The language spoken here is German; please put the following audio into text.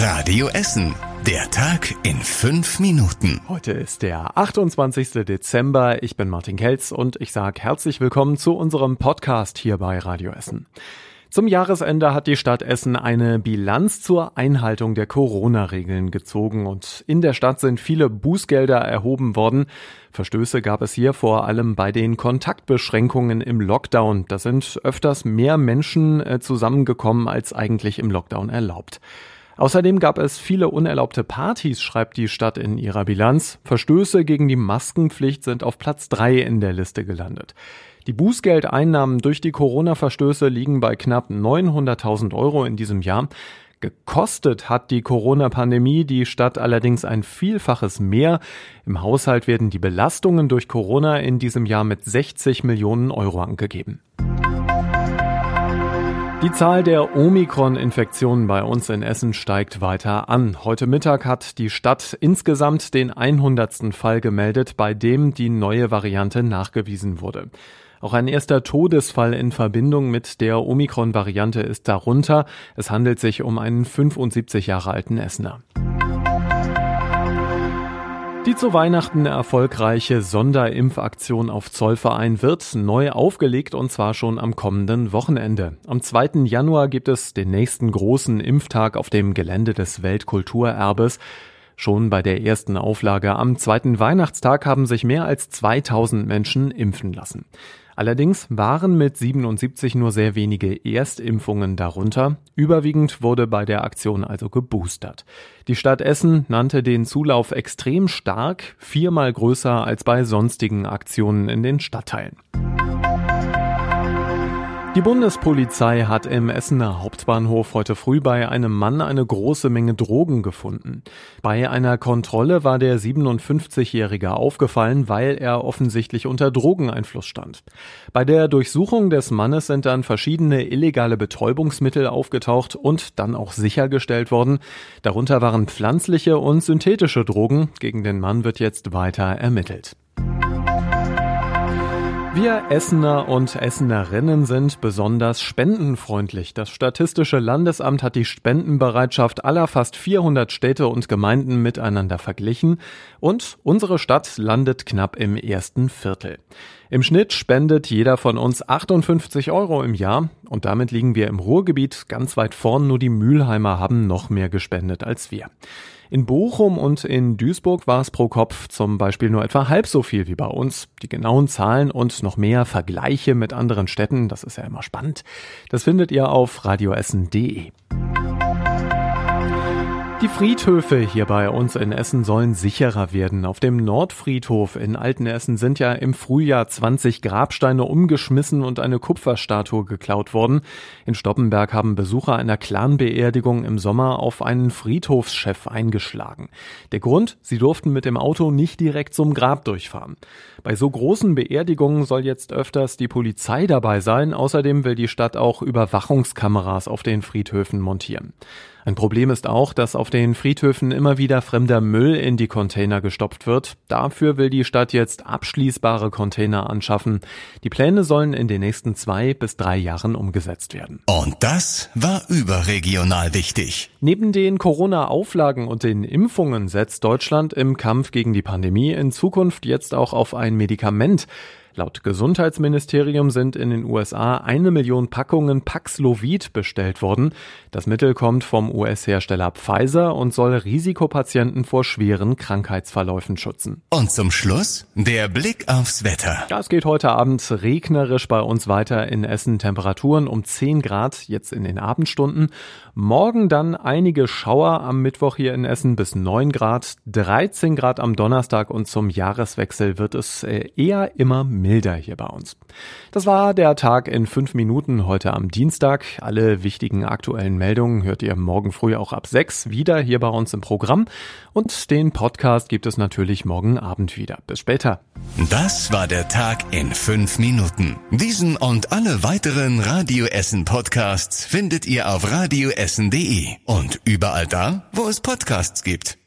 Radio Essen. Der Tag in fünf Minuten. Heute ist der 28. Dezember. Ich bin Martin Kelz und ich sage herzlich willkommen zu unserem Podcast hier bei Radio Essen. Zum Jahresende hat die Stadt Essen eine Bilanz zur Einhaltung der Corona-Regeln gezogen und in der Stadt sind viele Bußgelder erhoben worden. Verstöße gab es hier vor allem bei den Kontaktbeschränkungen im Lockdown. Da sind öfters mehr Menschen äh, zusammengekommen als eigentlich im Lockdown erlaubt. Außerdem gab es viele unerlaubte Partys, schreibt die Stadt in ihrer Bilanz. Verstöße gegen die Maskenpflicht sind auf Platz drei in der Liste gelandet. Die Bußgeldeinnahmen durch die Corona-Verstöße liegen bei knapp 900.000 Euro in diesem Jahr. Gekostet hat die Corona-Pandemie die Stadt allerdings ein Vielfaches mehr. Im Haushalt werden die Belastungen durch Corona in diesem Jahr mit 60 Millionen Euro angegeben. Die Zahl der Omikron-Infektionen bei uns in Essen steigt weiter an. Heute Mittag hat die Stadt insgesamt den 100. Fall gemeldet, bei dem die neue Variante nachgewiesen wurde. Auch ein erster Todesfall in Verbindung mit der Omikron-Variante ist darunter. Es handelt sich um einen 75 Jahre alten Essener. Die zu Weihnachten erfolgreiche Sonderimpfaktion auf Zollverein wird neu aufgelegt und zwar schon am kommenden Wochenende. Am 2. Januar gibt es den nächsten großen Impftag auf dem Gelände des Weltkulturerbes. Schon bei der ersten Auflage am zweiten Weihnachtstag haben sich mehr als 2000 Menschen impfen lassen. Allerdings waren mit 77 nur sehr wenige Erstimpfungen darunter. Überwiegend wurde bei der Aktion also geboostert. Die Stadt Essen nannte den Zulauf extrem stark, viermal größer als bei sonstigen Aktionen in den Stadtteilen. Die Bundespolizei hat im Essener Hauptbahnhof heute früh bei einem Mann eine große Menge Drogen gefunden. Bei einer Kontrolle war der 57-Jährige aufgefallen, weil er offensichtlich unter Drogeneinfluss stand. Bei der Durchsuchung des Mannes sind dann verschiedene illegale Betäubungsmittel aufgetaucht und dann auch sichergestellt worden. Darunter waren pflanzliche und synthetische Drogen. Gegen den Mann wird jetzt weiter ermittelt. Wir Essener und Essenerinnen sind besonders spendenfreundlich. Das Statistische Landesamt hat die Spendenbereitschaft aller fast 400 Städte und Gemeinden miteinander verglichen und unsere Stadt landet knapp im ersten Viertel. Im Schnitt spendet jeder von uns 58 Euro im Jahr und damit liegen wir im Ruhrgebiet ganz weit vorn. Nur die Mülheimer haben noch mehr gespendet als wir. In Bochum und in Duisburg war es pro Kopf zum Beispiel nur etwa halb so viel wie bei uns. Die genauen Zahlen und noch mehr Vergleiche mit anderen Städten, das ist ja immer spannend, das findet ihr auf radioessen.de. Die Friedhöfe hier bei uns in Essen sollen sicherer werden. Auf dem Nordfriedhof in Altenessen sind ja im Frühjahr 20 Grabsteine umgeschmissen und eine Kupferstatue geklaut worden. In Stoppenberg haben Besucher einer Clanbeerdigung im Sommer auf einen Friedhofschef eingeschlagen. Der Grund? Sie durften mit dem Auto nicht direkt zum Grab durchfahren. Bei so großen Beerdigungen soll jetzt öfters die Polizei dabei sein. Außerdem will die Stadt auch Überwachungskameras auf den Friedhöfen montieren. Ein Problem ist auch, dass auf den Friedhöfen immer wieder fremder Müll in die Container gestopft wird. Dafür will die Stadt jetzt abschließbare Container anschaffen. Die Pläne sollen in den nächsten zwei bis drei Jahren umgesetzt werden. Und das war überregional wichtig. Neben den Corona-Auflagen und den Impfungen setzt Deutschland im Kampf gegen die Pandemie in Zukunft jetzt auch auf ein Medikament. Laut Gesundheitsministerium sind in den USA eine Million Packungen Paxlovid bestellt worden. Das Mittel kommt vom US-Hersteller Pfizer und soll Risikopatienten vor schweren Krankheitsverläufen schützen. Und zum Schluss der Blick aufs Wetter. Das geht heute Abend regnerisch bei uns weiter in Essen. Temperaturen um 10 Grad jetzt in den Abendstunden. Morgen dann einige Schauer am Mittwoch hier in Essen bis 9 Grad, 13 Grad am Donnerstag und zum Jahreswechsel wird es äh, eher immer milder hier bei uns. Das war der Tag in fünf Minuten heute am Dienstag. Alle wichtigen aktuellen Meldungen hört ihr morgen früh auch ab sechs wieder hier bei uns im Programm. Und den Podcast gibt es natürlich morgen Abend wieder. Bis später. Das war der Tag in fünf Minuten. Diesen und alle weiteren Radio Essen Podcasts findet ihr auf radioessen.de und überall da, wo es Podcasts gibt.